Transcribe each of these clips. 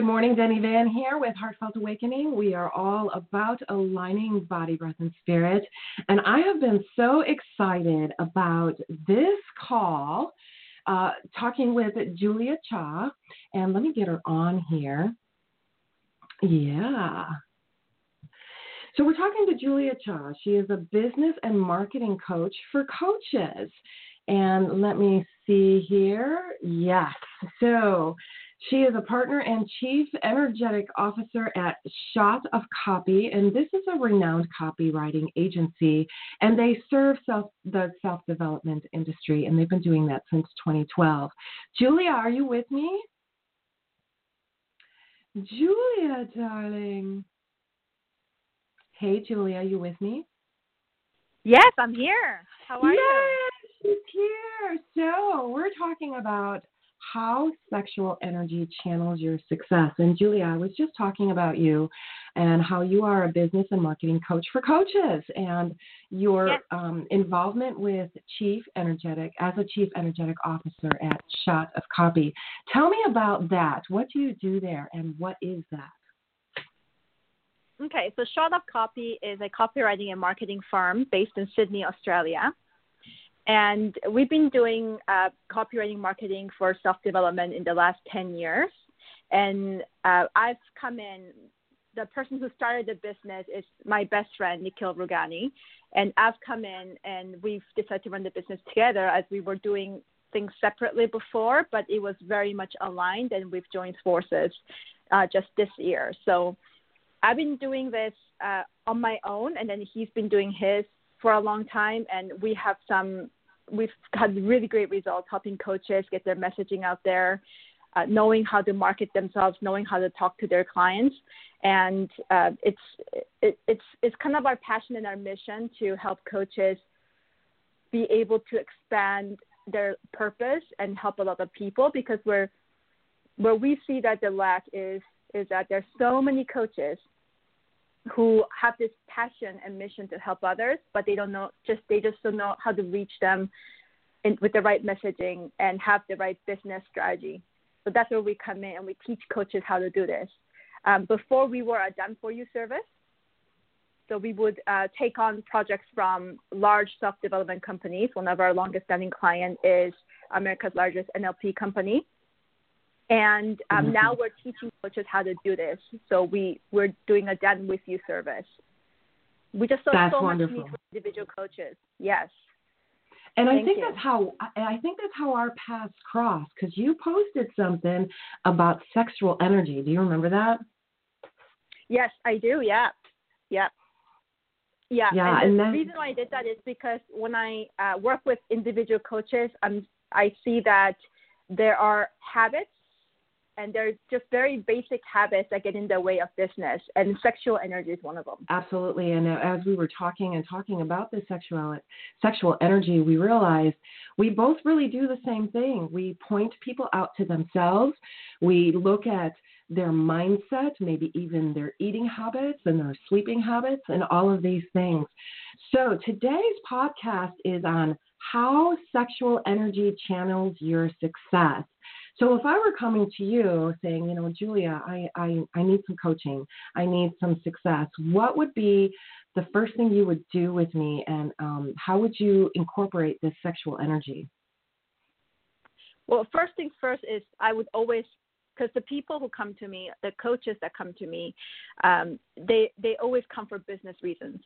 Good morning, Denny Van here with Heartfelt Awakening. We are all about aligning body, breath, and spirit. And I have been so excited about this call, uh, talking with Julia Cha. And let me get her on here. Yeah. So we're talking to Julia Cha. She is a business and marketing coach for coaches. And let me see here. Yes. So she is a partner and chief energetic officer at Shot of Copy, and this is a renowned copywriting agency, and they serve self, the self development industry, and they've been doing that since 2012. Julia, are you with me? Julia, darling. Hey, Julia, you with me? Yes, I'm here. How are yes, you? Yes, she's here. So, we're talking about how sexual energy channels your success. And Julia, I was just talking about you and how you are a business and marketing coach for coaches and your yes. um, involvement with Chief Energetic as a Chief Energetic Officer at Shot of Copy. Tell me about that. What do you do there and what is that? Okay, so Shot of Copy is a copywriting and marketing firm based in Sydney, Australia. And we've been doing uh, copywriting marketing for self development in the last 10 years. And uh, I've come in, the person who started the business is my best friend, Nikhil Rugani. And I've come in and we've decided to run the business together as we were doing things separately before, but it was very much aligned and we've joined forces uh, just this year. So I've been doing this uh, on my own, and then he's been doing his for a long time, and we have some we've had really great results helping coaches get their messaging out there, uh, knowing how to market themselves, knowing how to talk to their clients, and uh, it's it, it's it's kind of our passion and our mission to help coaches be able to expand their purpose and help a lot of people because we're where we see that the lack is is that there's so many coaches who have this passion and mission to help others, but they don't know just they just don't know how to reach them in, with the right messaging and have the right business strategy. So that's where we come in and we teach coaches how to do this. Um, before we were a done for you service, so we would uh, take on projects from large self development companies. One of our longest standing clients is America's largest NLP company. And um, mm-hmm. now we're teaching coaches how to do this. So we, we're doing a done with you service. We just saw that's so wonderful. much need for individual coaches. Yes. And Thank I think you. that's how I think that's how our paths crossed because you posted something about sexual energy. Do you remember that? Yes, I do. Yeah, yeah, yeah. Yeah, and, and the then, reason why I did that is because when I uh, work with individual coaches, I'm I see that there are habits and they're just very basic habits that get in the way of business and sexual energy is one of them. Absolutely and uh, as we were talking and talking about the sexual sexual energy we realized we both really do the same thing. We point people out to themselves. We look at their mindset maybe even their eating habits and their sleeping habits and all of these things. So today's podcast is on how sexual energy channels your success so if I were coming to you saying, you know, Julia, I, I, I need some coaching, I need some success, what would be the first thing you would do with me? And um, how would you incorporate this sexual energy? Well, first things first is I would always because the people who come to me, the coaches that come to me, um, they they always come for business reasons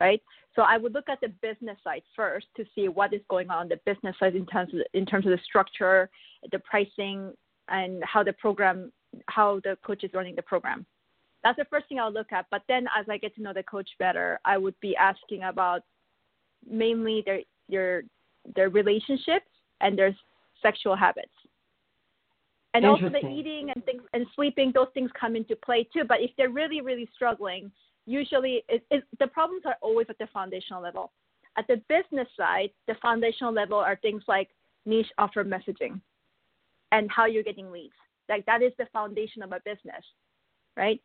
right? So I would look at the business side first to see what is going on the business side in terms of, in terms of the structure, the pricing, and how the program, how the coach is running the program. That's the first thing I'll look at. But then as I get to know the coach better, I would be asking about mainly their their their relationships and their sexual habits. And also the eating and things and sleeping, those things come into play too. But if they're really, really struggling, usually it, it, the problems are always at the foundational level. At the business side, the foundational level are things like niche offer messaging and how you're getting leads. Like that is the foundation of a business, right?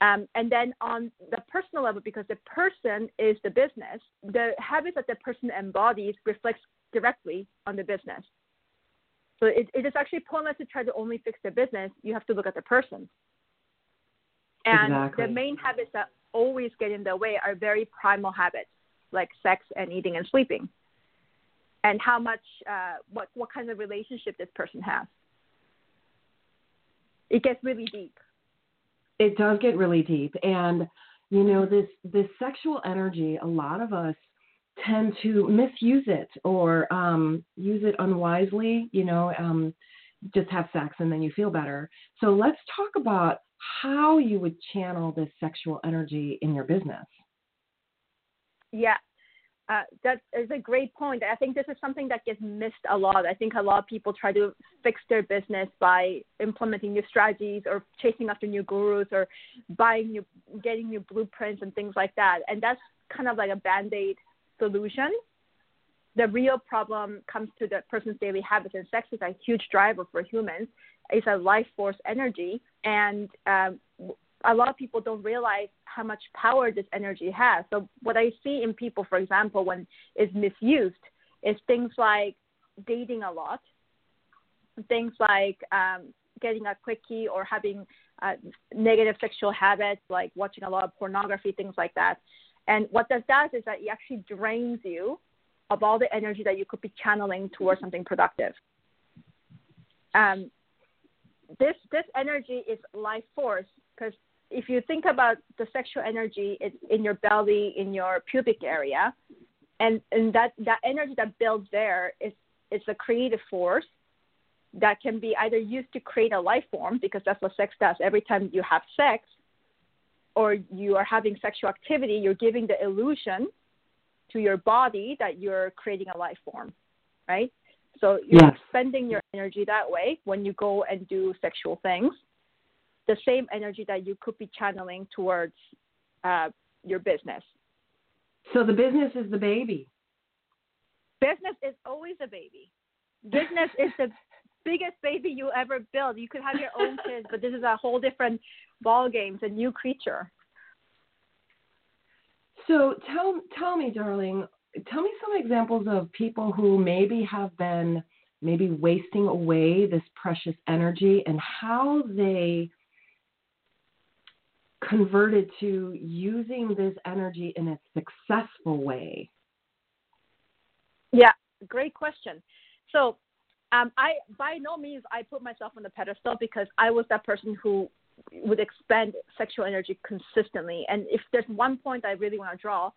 Um, and then on the personal level, because the person is the business, the habits that the person embodies reflects directly on the business. So it, it is actually pointless to try to only fix the business. You have to look at the person. And exactly. the main habits that always get in the way are very primal habits, like sex and eating and sleeping, and how much, uh, what what kind of relationship this person has. It gets really deep. It does get really deep, and you know this this sexual energy. A lot of us tend to misuse it or um, use it unwisely. You know, um, just have sex and then you feel better. So let's talk about how you would channel this sexual energy in your business. Yeah, uh, that is a great point. I think this is something that gets missed a lot. I think a lot of people try to fix their business by implementing new strategies or chasing after new gurus or buying new, getting new blueprints and things like that. And that's kind of like a band aid solution. The real problem comes to the person's daily habits, and sex is a huge driver for humans. It's a life force energy, and um, a lot of people don't realize how much power this energy has. So what I see in people, for example, when it's misused, is things like dating a lot, things like um, getting a quickie or having uh, negative sexual habits, like watching a lot of pornography, things like that. And what that does is that it actually drains you of all the energy that you could be channeling towards something productive. Um, this this energy is life force because if you think about the sexual energy, it's in your belly, in your pubic area, and and that that energy that builds there is is a creative force that can be either used to create a life form because that's what sex does. Every time you have sex, or you are having sexual activity, you're giving the illusion to your body that you're creating a life form, right? So you're yes. spending your energy that way when you go and do sexual things the same energy that you could be channeling towards uh, your business. So the business is the baby. Business is always a baby. Business is the biggest baby you ever build. You could have your own kids, but this is a whole different ball game. It's a new creature. So tell tell me, darling, tell me some examples of people who maybe have been maybe wasting away this precious energy and how they converted to using this energy in a successful way? Yeah, great question. So, um, I by no means I put myself on the pedestal because I was that person who would expend sexual energy consistently. And if there's one point I really want to draw,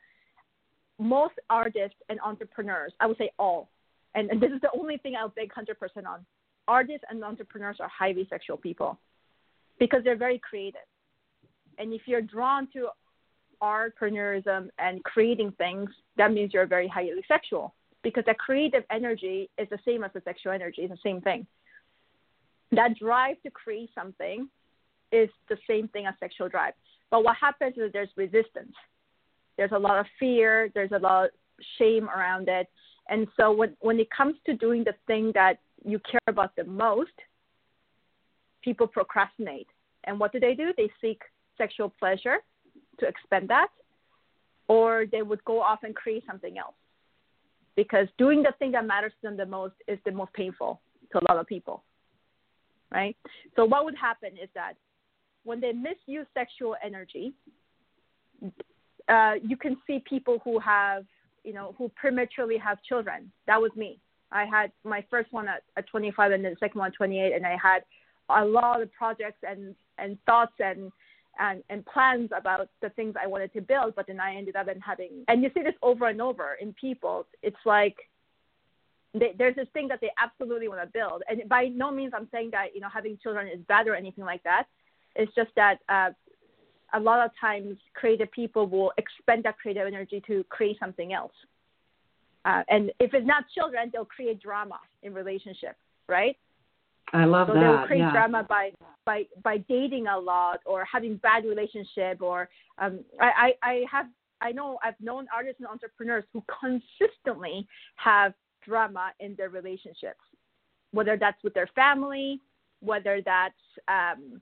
most artists and entrepreneurs, I would say all, and, and this is the only thing I'll beg 100% on. Artists and entrepreneurs are highly sexual people because they're very creative and if you're drawn to entrepreneurism and creating things, that means you're very highly sexual because that creative energy is the same as the sexual energy, it's the same thing. That drive to create something is the same thing as sexual drive. But what happens is there's resistance. There's a lot of fear, there's a lot of shame around it. And so when, when it comes to doing the thing that you care about the most, people procrastinate. And what do they do? They seek sexual pleasure to expend that, or they would go off and create something else. Because doing the thing that matters to them the most is the most painful to a lot of people. Right? So, what would happen is that when they misuse sexual energy, uh, you can see people who have, you know, who prematurely have children. That was me. I had my first one at, at 25 and then the second one at 28, and I had a lot of projects and, and thoughts and and, and plans about the things I wanted to build, but then I ended up in having, and you see this over and over in people. It's like they, there's this thing that they absolutely want to build, and by no means I'm saying that you know having children is bad or anything like that. It's just that uh, a lot of times creative people will expend that creative energy to create something else. Uh, and if it's not children, they'll create drama in relationships, right? I love so that. So they'll create yeah. drama by by by dating a lot or having bad relationship or um, I, I I have I know I've known artists and entrepreneurs who consistently have drama in their relationships, whether that's with their family, whether that's um,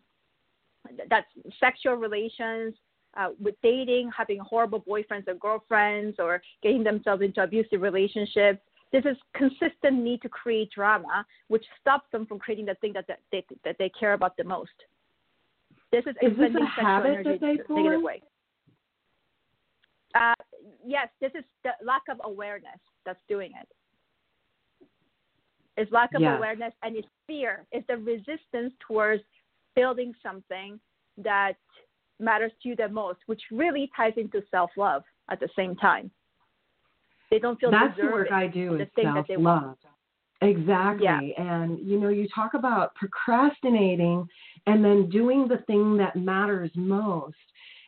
that's sexual relations, uh, with dating, having horrible boyfriends or girlfriends, or getting themselves into abusive relationships. this is consistent need to create drama, which stops them from creating the thing that they, that they care about the most. This is, is this a habit that they form? way. Uh, yes, this is the lack of awareness that's doing it. It's lack of awareness and it's fear. It's the resistance towards building something that matters to you the most, which really ties into self love at the same time. They don't feel that's the work I do is self love. Exactly. Yeah. And you know, you talk about procrastinating and then doing the thing that matters most.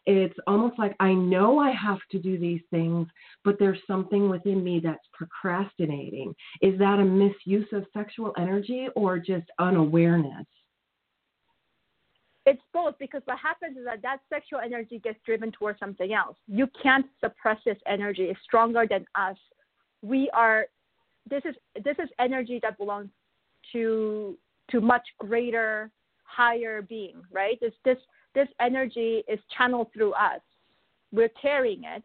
It's almost like I know I have to do these things, but there's something within me that's procrastinating. Is that a misuse of sexual energy or just unawareness? It's both because what happens is that that sexual energy gets driven towards something else. You can't suppress this energy. It's stronger than us. We are. This is this is energy that belongs to to much greater, higher being. Right. This this this energy is channeled through us. We're carrying it.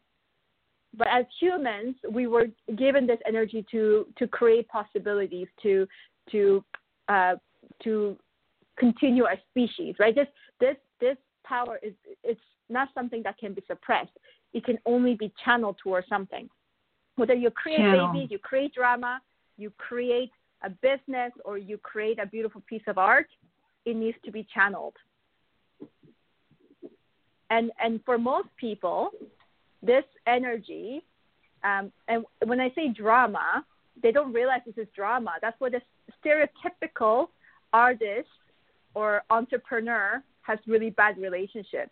But as humans, we were given this energy to to create possibilities, to to uh, to continue our species, right? This this this power is it's not something that can be suppressed. It can only be channeled towards something. Whether you create Channel. babies, you create drama, you create a business, or you create a beautiful piece of art, it needs to be channeled. And and for most people, this energy, um, and when I say drama, they don't realize this is drama. That's what the stereotypical artist or entrepreneur has really bad relationships.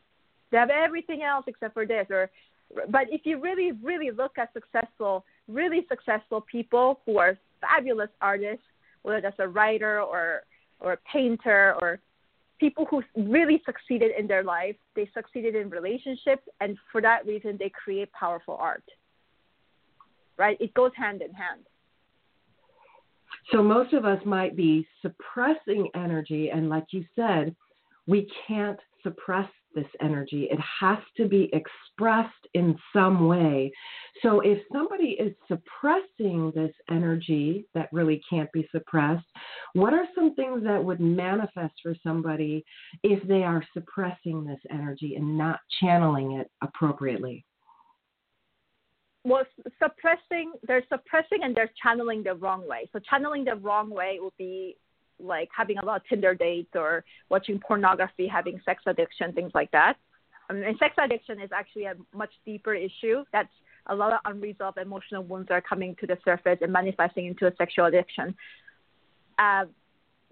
They have everything else except for this. Or, but if you really, really look at successful, really successful people who are fabulous artists, whether that's a writer or or a painter or people who really succeeded in their life, they succeeded in relationships, and for that reason, they create powerful art. Right? It goes hand in hand. So most of us might be suppressing energy, and like you said, we can't suppress this energy. It has to be expressed in some way. So if somebody is suppressing this energy that really can't be suppressed, what are some things that would manifest for somebody if they are suppressing this energy and not channeling it appropriately? Well, suppressing, they're suppressing and they're channeling the wrong way. So channeling the wrong way would be like having a lot of Tinder dates or watching pornography, having sex addiction, things like that. I mean, sex addiction is actually a much deeper issue. That's a lot of unresolved emotional wounds are coming to the surface and manifesting into a sexual addiction. Uh,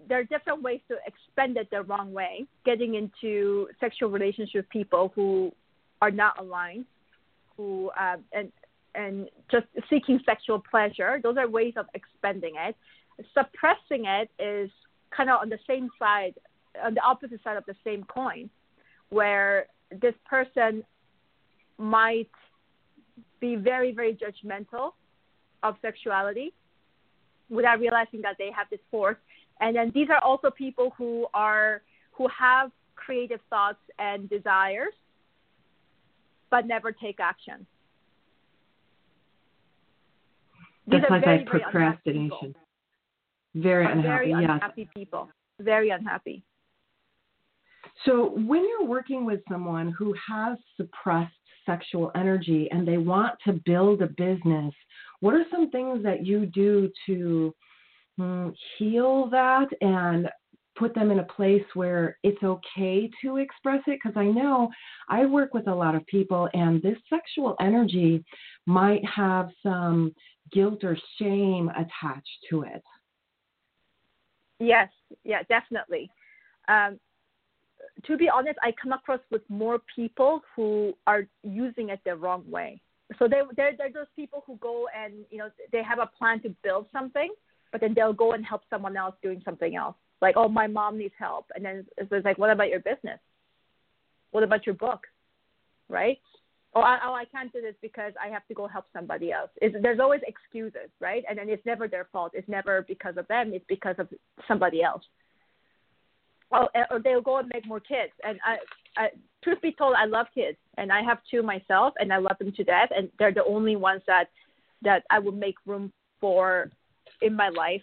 there are different ways to expend it the wrong way, getting into sexual relationships with people who are not aligned, who uh, and and just seeking sexual pleasure. Those are ways of expending it. Suppressing it is kind of on the same side, on the opposite side of the same coin, where this person might be very, very judgmental of sexuality without realizing that they have this force. And then these are also people who are who have creative thoughts and desires, but never take action. That's like very, procrastination. Very unhappy. Very yes. unhappy people. Very unhappy. So when you're working with someone who has suppressed sexual energy and they want to build a business, what are some things that you do to mm, heal that and put them in a place where it's okay to express it because I know I work with a lot of people and this sexual energy might have some guilt or shame attached to it. Yes, yeah, definitely. Um, to be honest, I come across with more people who are using it the wrong way. So they they're, they're those people who go and you know they have a plan to build something, but then they'll go and help someone else doing something else. Like, oh, my mom needs help, and then it's like, what about your business? What about your book? Right? Oh, I, oh, I can't do this because I have to go help somebody else. It's, there's always excuses, right? And then it's never their fault. It's never because of them. It's because of somebody else. Oh, or they'll go and make more kids. And I, I, truth be told, I love kids, and I have two myself, and I love them to death. And they're the only ones that that I would make room for in my life,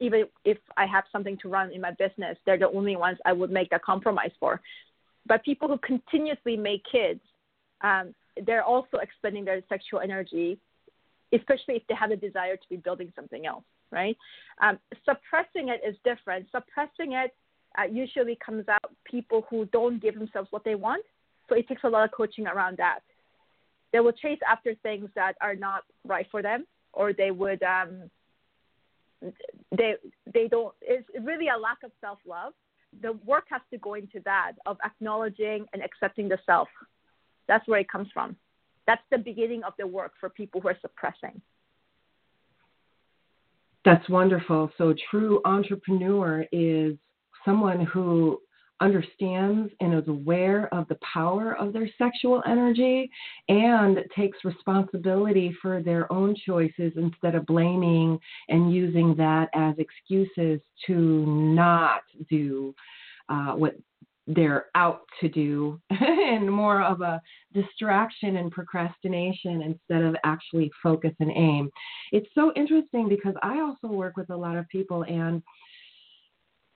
even if I have something to run in my business, they're the only ones I would make that compromise for. But people who continuously make kids, um, they're also expending their sexual energy, especially if they have a desire to be building something else, right? Um, suppressing it is different. Suppressing it uh, usually comes out people who don't give themselves what they want. So it takes a lot of coaching around that. They will chase after things that are not right for them, or they would um, they they don't. It's really a lack of self love. The work has to go into that of acknowledging and accepting the self. That's where it comes from. That's the beginning of the work for people who are suppressing. That's wonderful. So, true entrepreneur is someone who understands and is aware of the power of their sexual energy and takes responsibility for their own choices instead of blaming and using that as excuses to not do uh, what they're out to do and more of a distraction and procrastination instead of actually focus and aim. It's so interesting because I also work with a lot of people and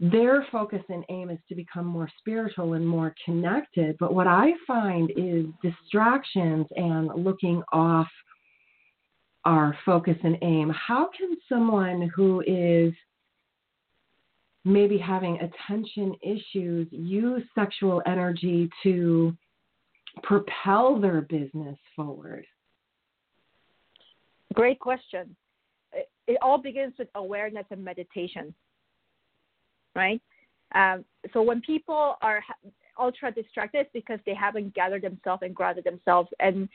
their focus and aim is to become more spiritual and more connected. But what I find is distractions and looking off our focus and aim. How can someone who is maybe having attention issues use sexual energy to propel their business forward? Great question. It, all begins with awareness and meditation right? Um, so when people are ultra distracted because they haven't gathered themselves and grounded themselves, and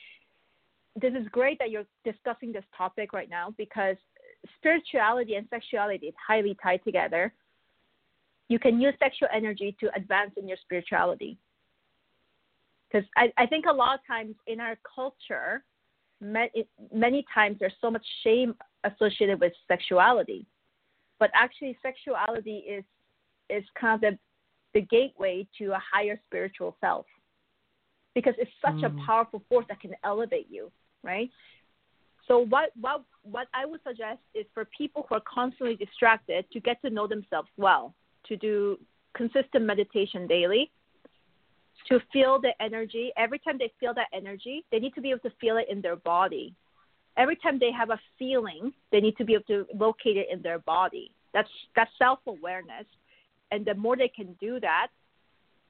this is great that you're discussing this topic right now because spirituality and sexuality is highly tied together. You can use sexual energy to advance in your spirituality. Because I, I think a lot of times in our culture, many, many times there's so much shame associated with sexuality. But actually, sexuality is is kind of the, the gateway to a higher spiritual self because it's such mm. a powerful force that can elevate you, right? So what what what I would suggest is for people who are constantly distracted to get to know themselves well, to do consistent meditation daily, to feel the energy. Every time they feel that energy, they need to be able to feel it in their body. Every time they have a feeling, they need to be able to locate it in their body. That's that's self awareness and the more they can do that,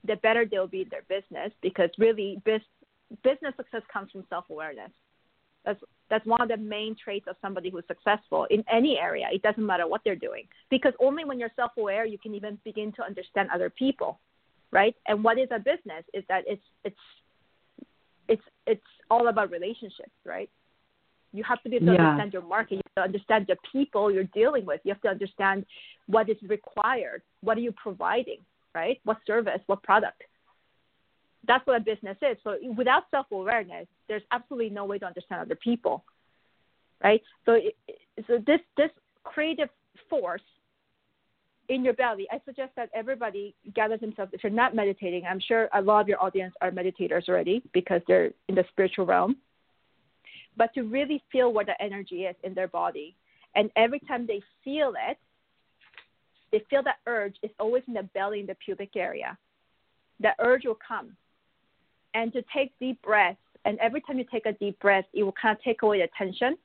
the better they'll be in their business because really bis- business success comes from self-awareness. That's that's one of the main traits of somebody who's successful in any area. It doesn't matter what they're doing because only when you're self-aware you can even begin to understand other people, right? And what is a business is that it's it's it's it's all about relationships, right? You have to be able to yeah. understand your market. You have to understand the people you're dealing with. You have to understand what is required. What are you providing, right? What service, what product? That's what a business is. So without self awareness, there's absolutely no way to understand other people, right? So, so this this creative force in your belly, I suggest that everybody gathers themselves. If you're not meditating, I'm sure a lot of your audience are meditators already because they're in the spiritual realm but to really feel what the energy is in their body. And every time they feel it, they feel that urge is always in the belly, in the pubic area. The urge will come. And to take deep breaths, and every time you take a deep breath, it will kind of take away the tension.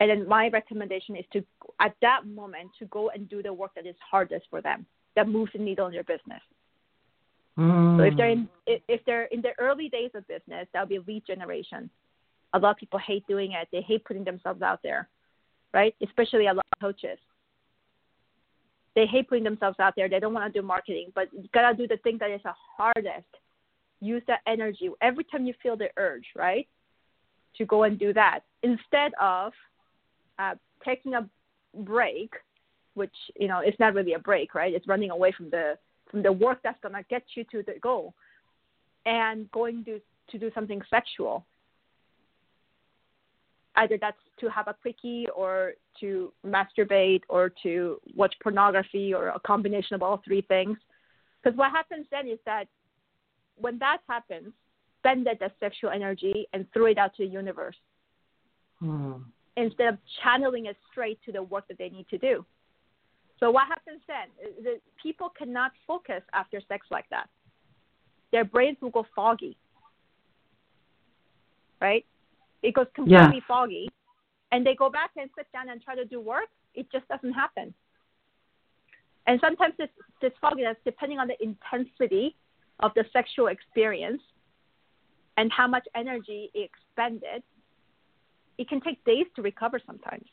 And then my recommendation is to, at that moment, to go and do the work that is hardest for them, that moves the needle in your business. Mm. So if they're in if they're in the early days of business, that'll be lead generation a lot of people hate doing it. They hate putting themselves out there, right? Especially a lot of coaches. They hate putting themselves out there. They don't want to do marketing, but you gotta do the thing that is the hardest. Use that energy every time you feel the urge, right? To go and do that instead of uh, taking a break, which you know it's not really a break, right? It's running away from the from the work that's gonna get you to the goal, and going to to do something sexual either that's to have a quickie or to masturbate or to watch pornography or a combination of all three things. Because what happens then is that when that happens, spend that sexual energy and throw it out to the universe. Hmm. instead of channeling it straight to the work that they need to do. So what happens then? The people cannot focus after sex like that. Their brains will go foggy. Right? It goes completely yeah. foggy. And they go back and sit down and try to do work. It just doesn't happen. And sometimes this, this fogginess, depending on the intensity of the sexual experience and how much energy it expended, it can take days to recover sometimes.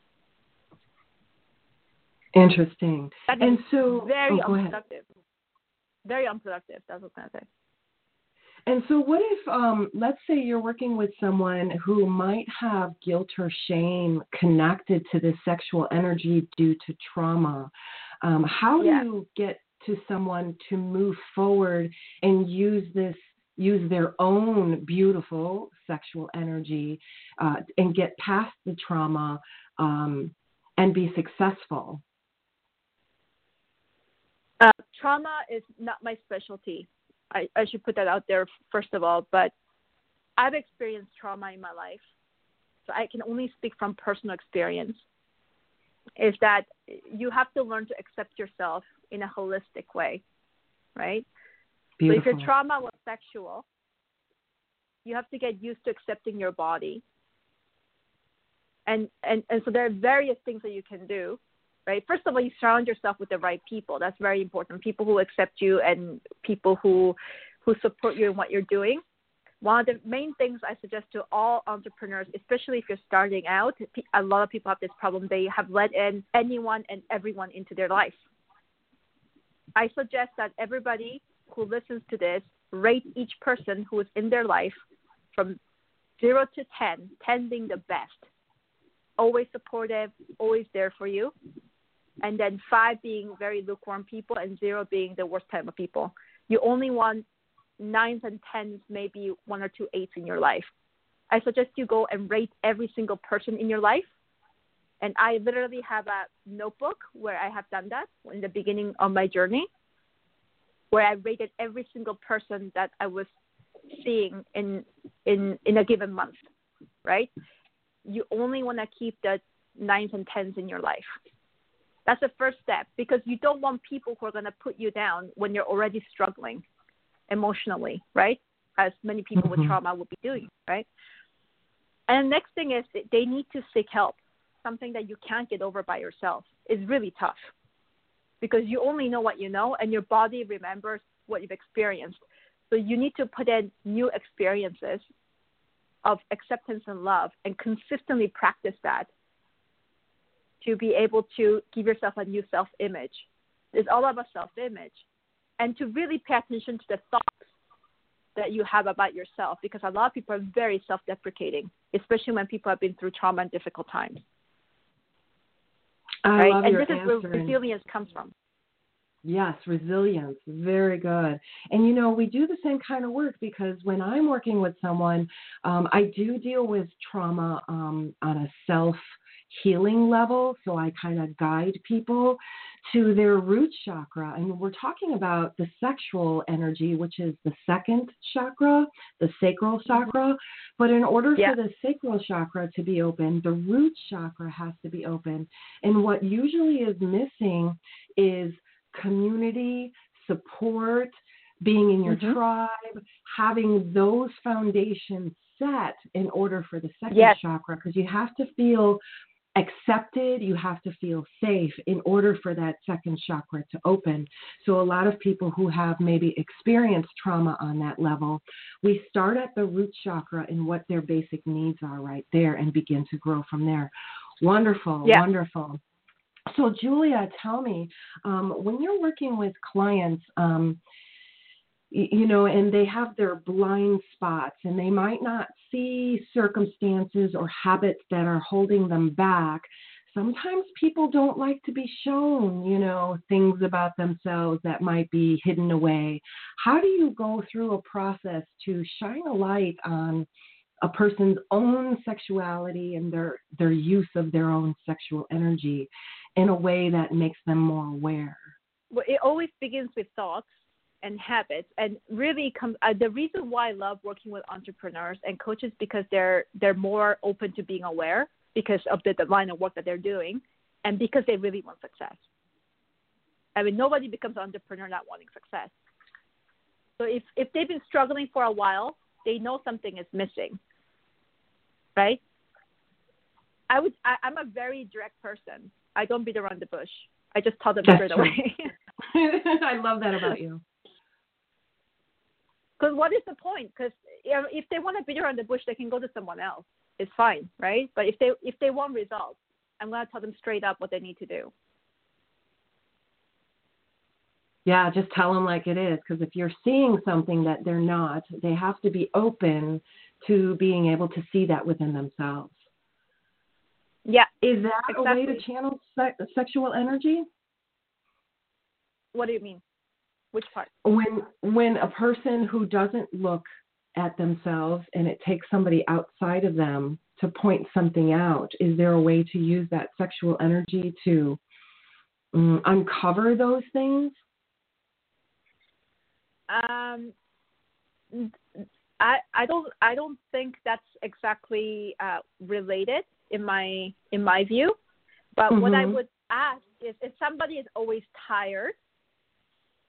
Interesting. That and so very oh, unproductive. Very unproductive. That's what I'm say. And so, what if, um, let's say, you're working with someone who might have guilt or shame connected to this sexual energy due to trauma? Um, how do you get to someone to move forward and use this use their own beautiful sexual energy uh, and get past the trauma um, and be successful? Uh, trauma is not my specialty. I, I should put that out there first of all, but I've experienced trauma in my life, so I can only speak from personal experience. Is that you have to learn to accept yourself in a holistic way, right? Beautiful. So if your trauma was sexual, you have to get used to accepting your body. And, and and so there are various things that you can do right? First of all, you surround yourself with the right people. That's very important. People who accept you and people who who support you in what you're doing. One of the main things I suggest to all entrepreneurs, especially if you're starting out, a lot of people have this problem. They have let in anyone and everyone into their life. I suggest that everybody who listens to this rate each person who is in their life from zero to 10, 10 being the best. Always supportive, always there for you and then five being very lukewarm people, and zero being the worst type of people. You only want nines and tens, maybe one or two eights in your life. I suggest you go and rate every single person in your life. And I literally have a notebook where I have done that in the beginning of my journey, where I rated every single person that I was seeing in in in a given month. Right? You only want to keep the nines and tens in your life. That's the first step because you don't want people who are going to put you down when you're already struggling emotionally, right? As many people mm-hmm. with trauma would be doing, right? And the next thing is they need to seek help. Something that you can't get over by yourself is really tough because you only know what you know and your body remembers what you've experienced. So you need to put in new experiences of acceptance and love and consistently practice that to be able to give yourself a new self image. It's all about self image. And to really pay attention to the thoughts that you have about yourself because a lot of people are very self deprecating, especially when people have been through trauma and difficult times. I right? Love and your this answer. is where resilience comes from. Yes, resilience. Very good. And you know, we do the same kind of work because when I'm working with someone, um, I do deal with trauma um, on a self healing level. So I kind of guide people to their root chakra. And we're talking about the sexual energy, which is the second chakra, the sacral mm-hmm. chakra. But in order yeah. for the sacral chakra to be open, the root chakra has to be open. And what usually is missing is community, support, being in your mm-hmm. tribe, having those foundations set in order for the second yes. chakra because you have to feel accepted, you have to feel safe in order for that second chakra to open. So, a lot of people who have maybe experienced trauma on that level, we start at the root chakra and what their basic needs are right there and begin to grow from there. Wonderful, yeah. wonderful. So, Julia, tell me, um, when you're working with clients, um, you know, and they have their blind spots and they might not see circumstances or habits that are holding them back. Sometimes people don't like to be shown, you know, things about themselves that might be hidden away. How do you go through a process to shine a light on a person's own sexuality and their their use of their own sexual energy in a way that makes them more aware? Well, it always begins with thoughts and habits and really come uh, the reason why I love working with entrepreneurs and coaches because they're they're more open to being aware because of the, the line of work that they're doing and because they really want success. I mean, nobody becomes an entrepreneur not wanting success. So if, if they've been struggling for a while, they know something is missing, right? I would. I, I'm a very direct person. I don't beat around the bush. I just tell them That's straight away. I love that about you. Because what is the point? Because you know, if they want to beat around the bush, they can go to someone else. It's fine, right? But if they if they want results, I'm gonna tell them straight up what they need to do. Yeah, just tell them like it is. Because if you're seeing something that they're not, they have to be open to being able to see that within themselves. Yeah. Is that a way to channel se- sexual energy? What do you mean? Which part? When when a person who doesn't look at themselves and it takes somebody outside of them to point something out, is there a way to use that sexual energy to mm, uncover those things? Um, I I don't I don't think that's exactly uh, related in my in my view. But what I Mhm. would ask is if somebody is always tired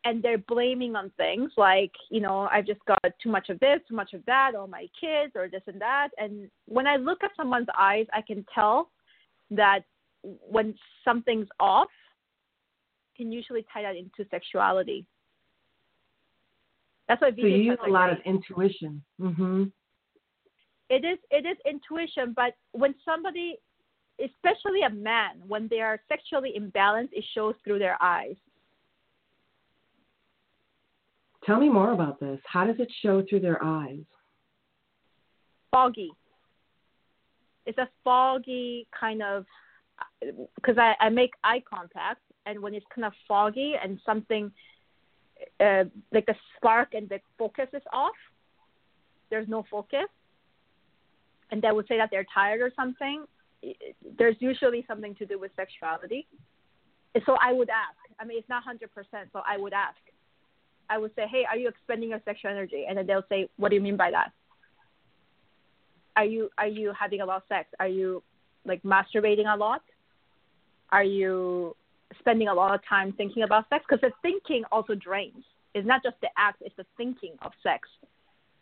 and they're blaming on things like you know I've just got too much of this, too much of that, or my kids, or this and that. And when I look at someone's eyes, I can tell that when something's off, can usually tie that into sexuality. That's why So you use a lot of intuition. hmm it is it is intuition, but when somebody, especially a man, when they are sexually imbalanced, it shows through their eyes. Tell me more about this. How does it show through their eyes? Foggy. It's a foggy kind of because I, I make eye contact, and when it's kind of foggy and something uh, like the spark and the focus is off, there's no focus, and they would say that they're tired or something. There's usually something to do with sexuality. So I would ask. I mean, it's not hundred percent. So I would ask. I would say, "Hey, are you expending your sexual energy?" And then they'll say, "What do you mean by that?" Are you are you having a lot of sex? Are you like masturbating a lot? Are you spending a lot of time thinking about sex? Because the thinking also drains. It's not just the act; it's the thinking of sex.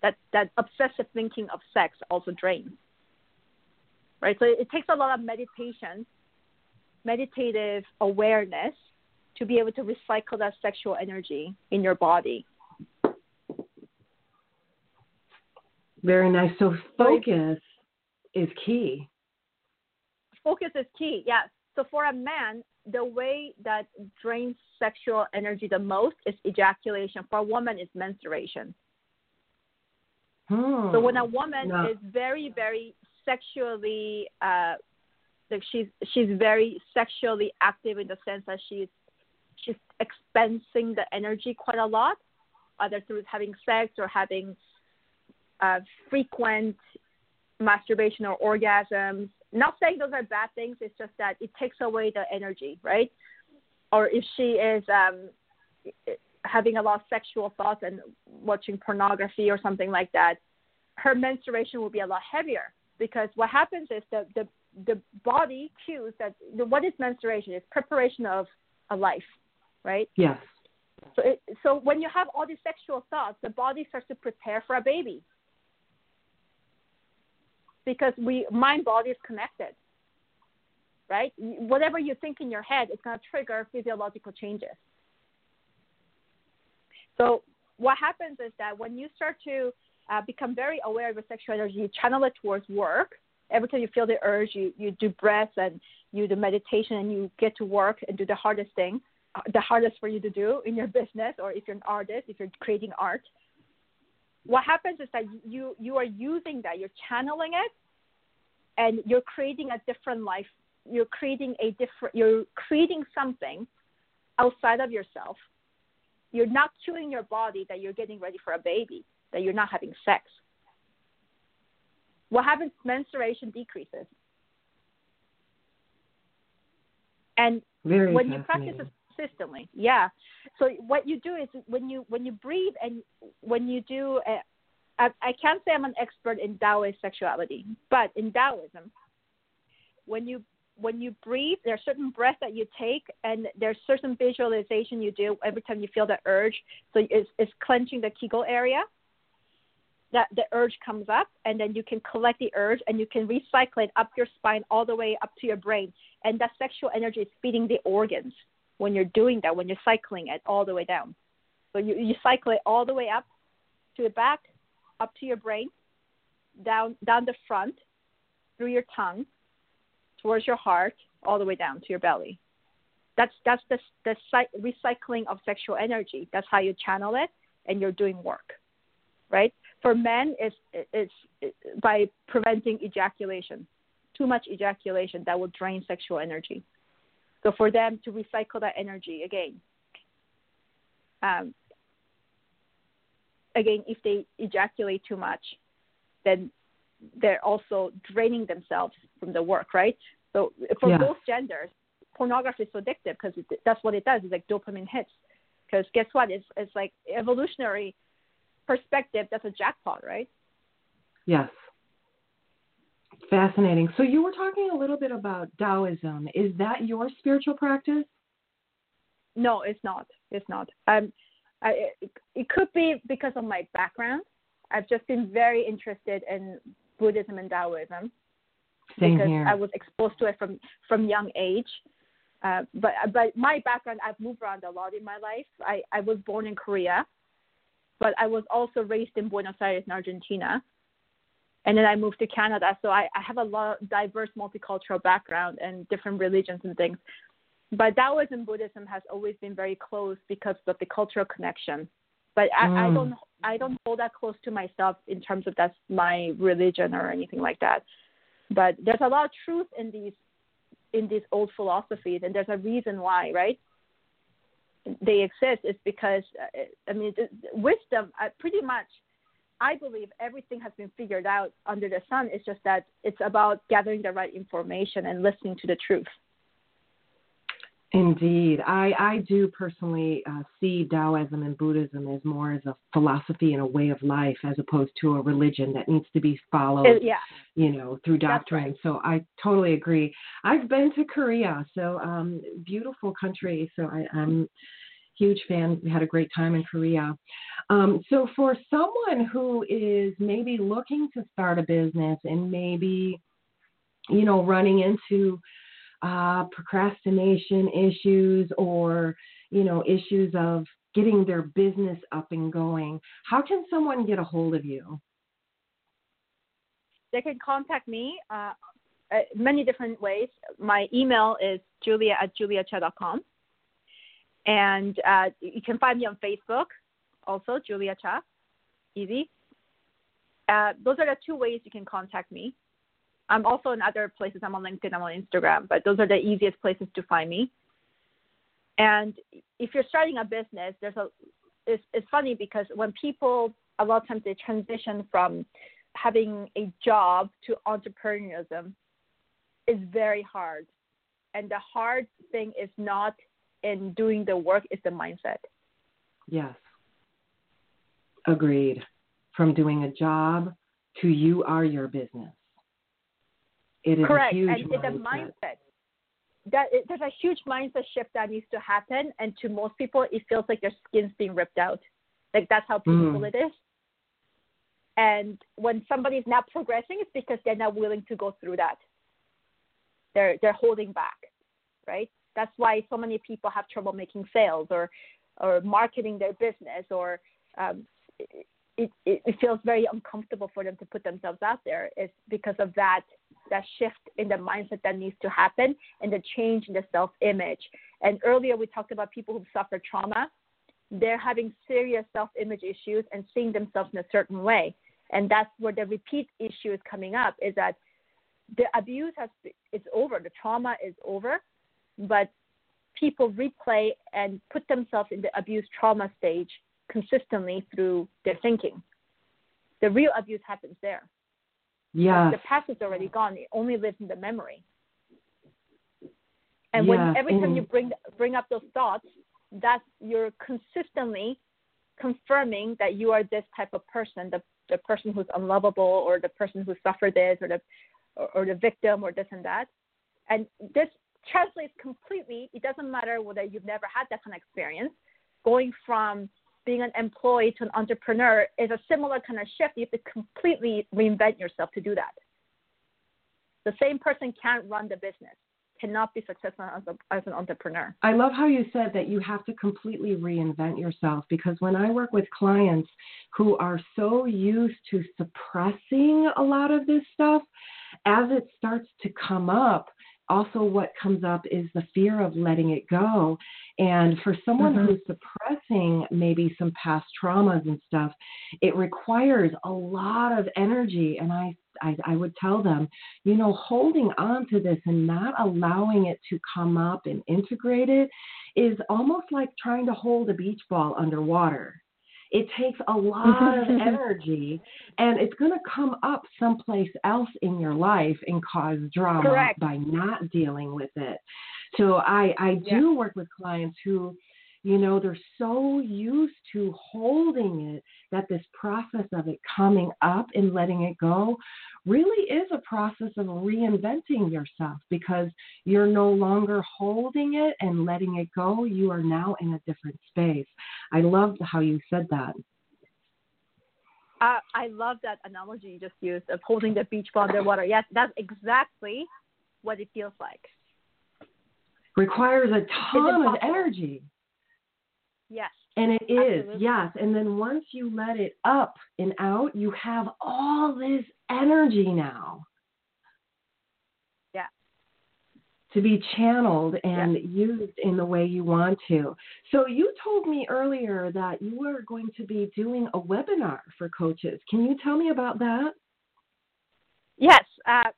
That that obsessive thinking of sex also drains. Right. So it takes a lot of meditation, meditative awareness, to be able to recycle that sexual energy in your body. Very nice. So focus is key. focus is key. Yes. So for a man, the way that drains sexual energy the most is ejaculation. For a woman, it's menstruation. Hmm. So when a woman No. is very, very sexually, uh, like she's she's very sexually active in the sense that she's she's expensing the energy quite a lot, either through having sex or having uh, frequent masturbation or orgasms. Not saying those are bad things. It's just that it takes away the energy, right? Or if she is um, having a lot of sexual thoughts and watching pornography or something like that, her menstruation will be a lot heavier because what happens is the the the body cues that what is menstruation? It's preparation of a life, right? Yes. So, it, so when you have all these sexual thoughts, the body starts to prepare for a baby because we mind body is connected, right? Whatever you think in your head is going to trigger physiological changes. So what happens is that when you start to uh, become very aware of your sexual energy, you channel it towards work. Every time you feel the urge, you, you do breath and you do meditation and you get to work and do the hardest thing, the hardest for you to do in your business or if you're an artist, if you're creating art. What happens is that you, you are using that, you're channeling it, and you're creating a different life. You're creating a different, you're creating something outside of yourself. You're not cueing your body that you're getting ready for a baby, that you're not having sex. What happens? Menstruation decreases. And Very when you practice systemly, yeah. So what you do is when you when you breathe and when you do, uh, I can't say I'm an expert in Taoist sexuality, but in Taoism, when you when you breathe, there's certain breaths that you take, and there's certain visualization you do every time you feel the urge. So it's, it's clenching the Kegel area. That the urge comes up, and then you can collect the urge, and you can recycle it up your spine all the way up to your brain. And that sexual energy is feeding the organs when you're doing that, when you're cycling it all the way down. So you, you cycle it all the way up to the back, up to your brain, down down the front, through your tongue, towards your heart, all the way down to your belly. That's that's the the recycling of sexual energy. That's how you channel it, and you're doing work, right? For men, it's it's, it's by preventing ejaculation, too much ejaculation that will drain sexual energy. So for them to recycle that energy again, um, again, if they ejaculate too much, then they're also draining themselves from the work, right? So for yeah. both genders, pornography is so addictive because that's what it does. It's like dopamine hits. Because guess what? It's it's like evolutionary perspective. That's a jackpot, right? Yes. Fascinating. So you were talking a little bit about Taoism. Is that your spiritual practice? No, it's not. It's not. Um, I, it, it could be because of my background. I've just been very interested in Buddhism and Taoism Same because here. I was exposed to it from from young age. Uh, but but my background, I've moved around a lot in my life. I, I was born in Korea, but I was also raised in Buenos Aires, in Argentina, and then I moved to Canada. So I, I have a lot of diverse multicultural background and different religions and things. But Taoism Buddhism has always been very close because of the cultural connection. But I, mm. I don't I don't hold that close to myself in terms of that's my religion or anything like that. But there's a lot of truth in these in these old philosophies, and there's a reason why, right? They exist is because uh, I mean wisdom. Uh, pretty much, I believe everything has been figured out under the sun. It's just that it's about gathering the right information and listening to the truth. Indeed. I, I do personally uh, see Taoism and Buddhism as more as a philosophy and a way of life as opposed to a religion that needs to be followed, uh, yeah. you know, through doctrine. Right. So I totally agree. I've been to Korea, so um, beautiful country. So I, I'm huge fan. We had a great time in Korea. Um, so for someone who is maybe looking to start a business and maybe, you know, running into uh, procrastination issues or you know issues of getting their business up and going how can someone get a hold of you they can contact me uh, uh, many different ways my email is julia at juliacha.com and uh, you can find me on facebook also julia cha easy uh, those are the two ways you can contact me I'm also in other places. I'm on LinkedIn, I'm on Instagram, but those are the easiest places to find me. And if you're starting a business, there's a it's, it's funny because when people a lot of times they transition from having a job to entrepreneurship is very hard. And the hard thing is not in doing the work, is the mindset. Yes. Agreed. From doing a job to you are your business. It is Correct. a huge and mindset. it's a mindset. That it, there's a huge mindset shift that needs to happen, and to most people, it feels like their skin's being ripped out. Like that's how painful mm. it is. And when somebody's not progressing, it's because they're not willing to go through that. They're they're holding back, right? That's why so many people have trouble making sales or or marketing their business or um, it, it, it feels very uncomfortable for them to put themselves out there is because of that that shift in the mindset that needs to happen and the change in the self image. And earlier we talked about people who suffer trauma. They're having serious self image issues and seeing themselves in a certain way. And that's where the repeat issue is coming up is that the abuse has is over, the trauma is over, but people replay and put themselves in the abuse trauma stage consistently through their thinking. The real abuse happens there. Yeah. The past is already gone. It only lives in the memory. And when every time you bring bring up those thoughts, that you're consistently confirming that you are this type of person, the the person who's unlovable or the person who suffered this or the or, or the victim or this and that. And this translates completely. It doesn't matter whether you've never had that kind of experience. Going from being an employee to an entrepreneur is a similar kind of shift. You have to completely reinvent yourself to do that. The same person can't run the business, cannot be successful as, a, as an entrepreneur. I love how you said that you have to completely reinvent yourself because when I work with clients who are so used to suppressing a lot of this stuff, as it starts to come up, also what comes up is the fear of letting it go. And for someone mm-hmm. who's suppressing maybe some past traumas and stuff it requires a lot of energy. And I, I i would tell them you know holding on to this and not allowing it to come up and integrate it is almost like trying to hold a beach ball underwater it takes a lot of energy and it's going to come up someplace else in your life and cause drama Correct. by not dealing with it. So I I do yeah. work with clients who you know they're so used to holding it that this process of it coming up and letting it go really is a process of reinventing yourself because you're no longer holding it and letting it go. You are now in a different space. I love how you said that. Uh, I love that analogy you just used of holding the beach ball underwater. Yes, that's exactly what it feels like. Requires a ton of energy. Yes. And it is, Absolutely. yes. And then once you let it up and out, you have all this energy now. Yeah. To be channeled and yeah. used in the way you want to. So you told me earlier that you were going to be doing a webinar for coaches. Can you tell me about that? Yes. Uh,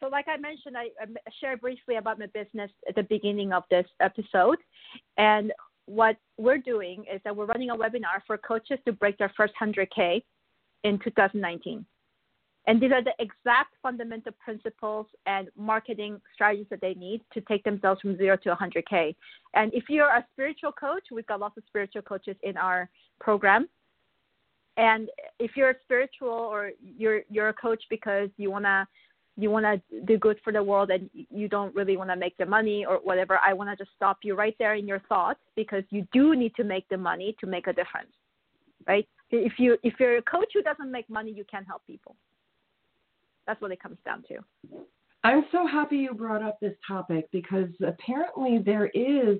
so, like I mentioned, I, I shared briefly about my business at the beginning of this episode. And what we're doing is that we're running a webinar for coaches to break their first 100K in 2019. And these are the exact fundamental principles and marketing strategies that they need to take themselves from zero to 100K. And if you're a spiritual coach, we've got lots of spiritual coaches in our program. And if you're a spiritual or you're you're a coach because you wanna you want to do good for the world and you don't really want to make the money or whatever, I want to just stop you right there in your thoughts because you do need to make the money to make a difference, right? If you if you're a coach who doesn't make money, you can't help people. That's what it comes down to. I'm so happy you brought up this topic because apparently there is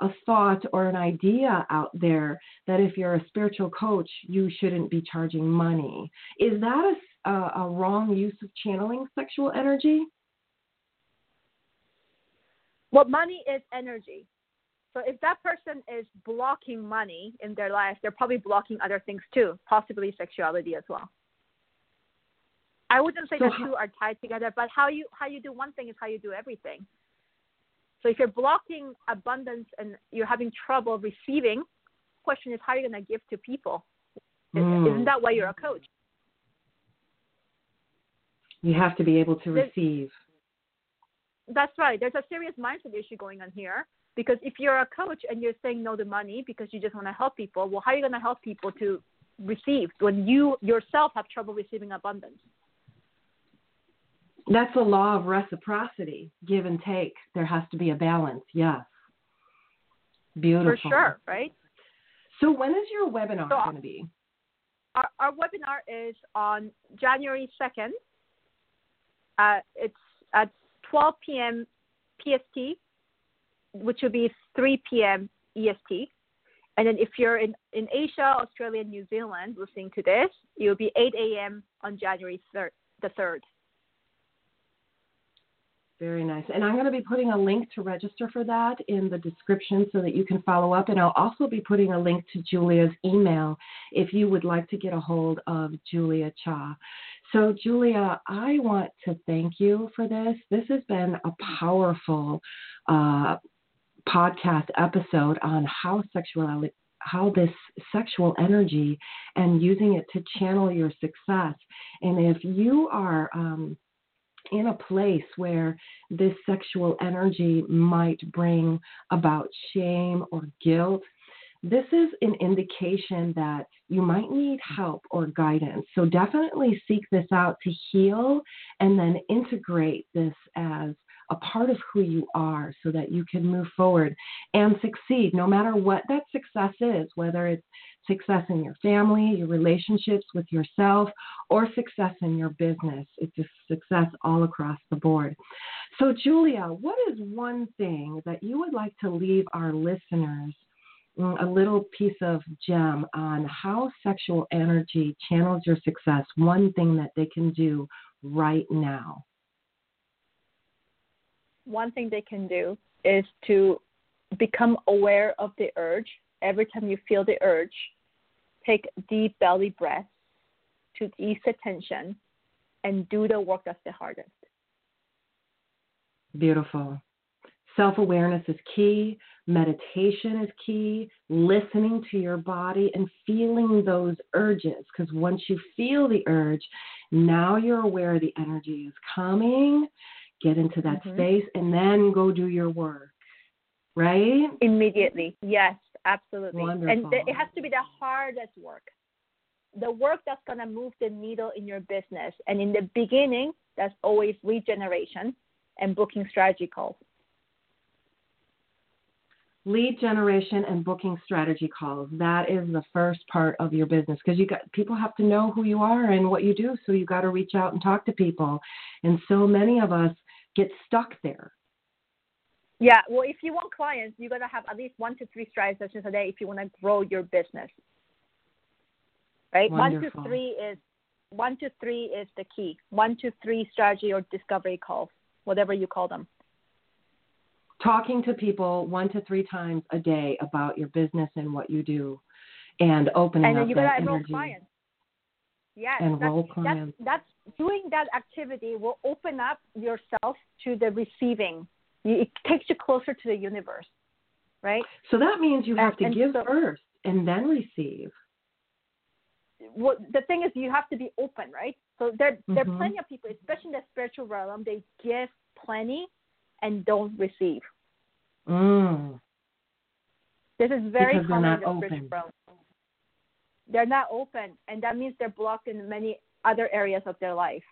a thought or an idea out there that if you're a spiritual coach, you shouldn't be charging money. Is that a a, a wrong use of channeling sexual energy? Well, money is energy. So if that person is blocking money in their life, they're probably blocking other things too, possibly sexuality as well. I wouldn't say so the two are tied together, but how you how you do one thing is how you do everything. So if you're blocking abundance and you're having trouble receiving, question is how are you going to give to people? Mm. Isn't that why you're a coach? You have to be able to receive. That's right. There's a serious mindset issue going on here because if you're a coach and you're saying no to money because you just want to help people, well, how are you going to help people to receive when you yourself have trouble receiving abundance? That's a law of reciprocity, give and take. There has to be a balance. Yes. Beautiful. For sure, right? So when is your webinar so, going to be? Our, our webinar is on January 2nd uh, it's at 12 p.m. PST, which will be 3 p.m. EST. And then if you're in, in Asia, Australia, New Zealand listening to this, it will be 8 a.m. on January 3rd, the 3rd. Very nice. And I'm going to be putting a link to register for that in the description so that you can follow up. And I'll also be putting a link to Julia's email if you would like to get a hold of Julia Cha. So, Julia, I want to thank you for this. This has been a powerful uh, podcast episode on how sexuality how this sexual energy and using it to channel your success. And if you are um, in a place where this sexual energy might bring about shame or guilt, this is an indication that you might need help or guidance. So definitely seek this out to heal and then integrate this as a part of who you are so that you can move forward and succeed no matter what that success is, whether it's success in your family, your relationships with yourself, or success in your business. It's a success all across the board. So, Julia, what is one thing that you would like to leave our listeners? Mm, a little piece of gem on how sexual energy channels your success, one thing that they can do right now? One thing they can do is to become aware of the urge. Every time you feel the urge, take deep belly breaths to ease the tension and do the work that's the hardest. Beautiful. Self awareness is key, meditation is key, listening to your body and feeling those urges. Because once you feel the urge, now you're aware the energy is coming. Get into that mm-hmm. space and then go do your work. Right? Immediately. Yes, absolutely. Wonderful. And th- it has to be the hardest work. The work that's going to move the needle in your business. And in the beginning, that's always regeneration and booking strategy calls lead generation and booking strategy calls that is the first part of your business because you got people have to know who you are and what you do so you got to reach out and talk to people and so many of us get stuck there yeah well if you want clients you got to have at least one to three strategy sessions a day if you want to grow your business right Wonderful. one to three is one to three is the key one to three strategy or discovery calls whatever you call them talking to people one to three times a day about your business and what you do and opening and up you that energy. Enroll clients. Yes, and that's, clients. That's, that's doing that activity will open up yourself to the receiving. It takes you closer to the universe, right? So that means you have and, to give so, first and then receive. Well, the thing is, you have to be open, right? So there, mm-hmm. there are mm-hmm. plenty of people, especially in the spiritual realm, they give plenty and don't receive. Mm. This is very because common they're not in the open. realm. They're not open, and that means they're blocked in many other areas of their life.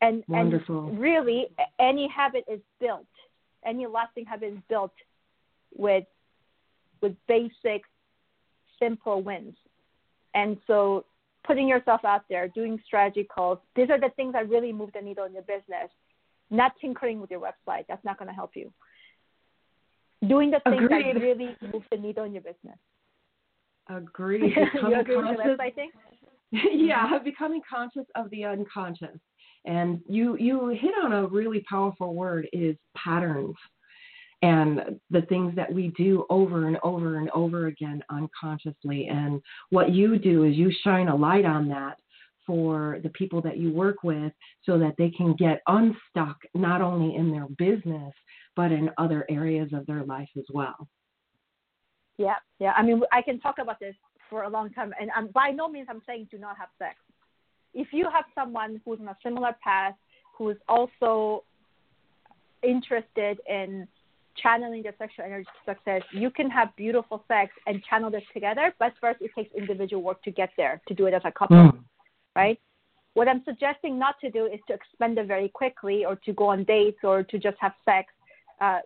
And, Wonderful. and really, any habit is built. Any lasting habit is built with with basic, simple wins. And so, putting yourself out there, doing strategy calls, these are the things that really move the needle in your business. Not tinkering with your website. That's not going to help you. Doing the things Agreed. that really move the needle in your business. Agree website thing? yeah, becoming conscious of the unconscious. And you you hit on a really powerful word is patterns and the things that we do over and over and over again unconsciously. And what you do is you shine a light on that for the people that you work with so that they can get unstuck not only in their business but in other areas of their life as well. Yeah, yeah. I mean, I can talk about this for a long time, and I'm, by no means I'm saying do not have sex. If you have someone who's on a similar path, who is also interested in channeling their sexual energy to success, you can have beautiful sex and channel this together. But first, it takes individual work to get there, to do it as a couple. Mm right? What I'm suggesting not to do is to expend it very quickly or to go on dates or to just have sex uh,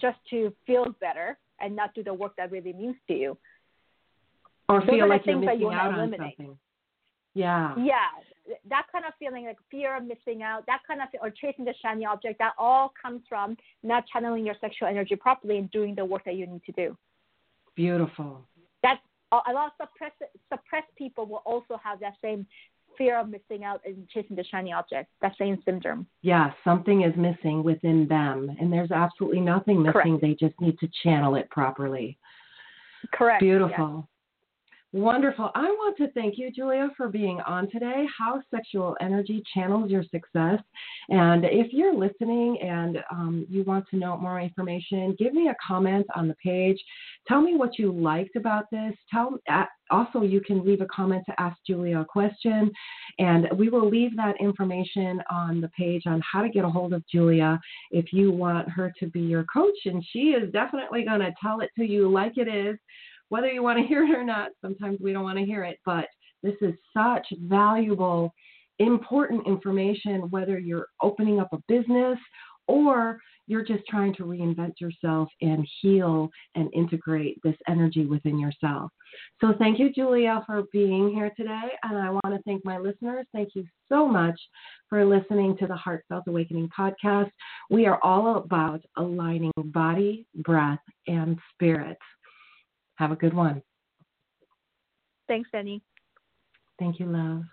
just to feel better and not do the work that really means to you. Or Those feel like you're missing you out on something. Yeah. Yeah. That kind of feeling like fear of missing out, that kind of, or chasing the shiny object, that all comes from not channeling your sexual energy properly and doing the work that you need to do. Beautiful. That's a lot of suppressed, suppressed people will also have that same fear of missing out and chasing the shiny object, that same syndrome. Yeah, something is missing within them, and there's absolutely nothing missing. Correct. They just need to channel it properly. Correct. Beautiful. Wonderful. I want to thank you, Julia, for being on today. How sexual energy channels your success. And if you're listening and um, you want to know more information, give me a comment on the page. Tell me what you liked about this. Tell uh, also you can leave a comment to ask Julia a question, and we will leave that information on the page on how to get a hold of Julia if you want her to be your coach. And she is definitely going to tell it to you like it is whether you want to hear it or not. Sometimes we don't want to hear it, but this is such valuable important information, whether you're opening up a business or you're just trying to reinvent yourself and heal and integrate this energy within yourself. So, thank you, Julia, for being here today. And I want to thank my listeners. Thank you so much for listening to the Heartfelt Awakening podcast. We are all about aligning body, breath, and spirit. Have a good one. Thanks, Annie. Thank you, love.